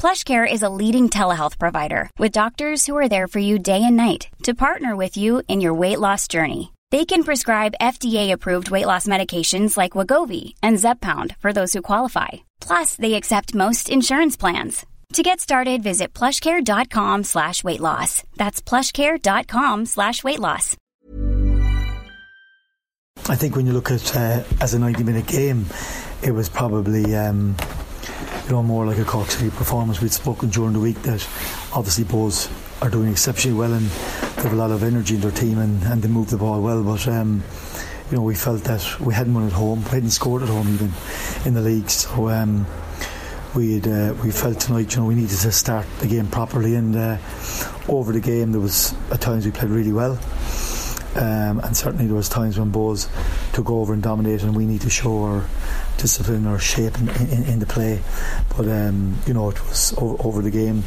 PlushCare is a leading telehealth provider with doctors who are there for you day and night to partner with you in your weight loss journey. They can prescribe FDA-approved weight loss medications like Wegovy and Zepbound for those who qualify. Plus, they accept most insurance plans. To get started, visit plushcare.com slash weight loss. That's plushcare.com slash weight loss. I think when you look at uh, as a 90 minute game, it was probably um, you know more like a Cork City performance. We'd spoken during the week that obviously Bohs are doing exceptionally well and they have a lot of energy in their team and, and they move the ball well. But um, you know we felt that we hadn't won at home, we hadn't scored at home even in the league. So um, we uh, we felt tonight, you know, we needed to start the game properly. And uh, over the game, there was at times we played really well. Um, and certainly there was times when Bohs took over and dominated, and we need to show our discipline or shape in, in, in the play. But um, you know, it was over, over the game.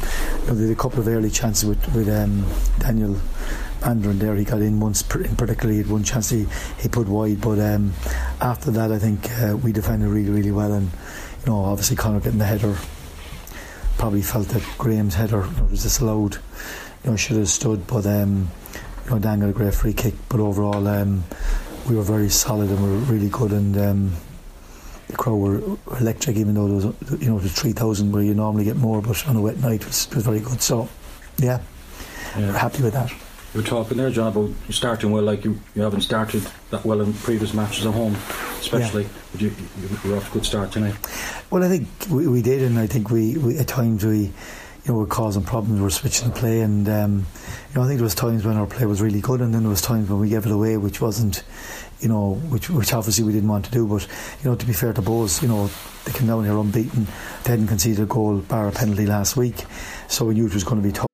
You know, a couple of early chances with with um, Daniel Mandron there. He got in once, in particular, he had one chance he, he put wide. But um, after that, I think uh, we defended really, really well. And you know, obviously Conor getting the header probably felt that Graham's header you know, was disallowed. You know, should have stood, but um, you know, Dan got a great free kick. But overall, um, we were very solid and we were really good. And um, the crowd were electric, even though there was, you know, the three thousand where you normally get more, but on a wet night was was very good. So, yeah, Yeah. we're happy with that. You were talking there, John, about starting well, like you, you haven't started that well in previous matches at home, especially. But you, you, you were off a good start tonight. Well, I think we, we did, and I think we, we at times we, you know, were causing problems. We were switching the play, and um, you know, I think there was times when our play was really good, and then there was times when we gave it away, which wasn't, you know, which which obviously we didn't want to do. But you know, to be fair to Bohs, you know, they came down here unbeaten. They hadn't conceded a goal, bar a penalty last week, so we knew it was going to be tough.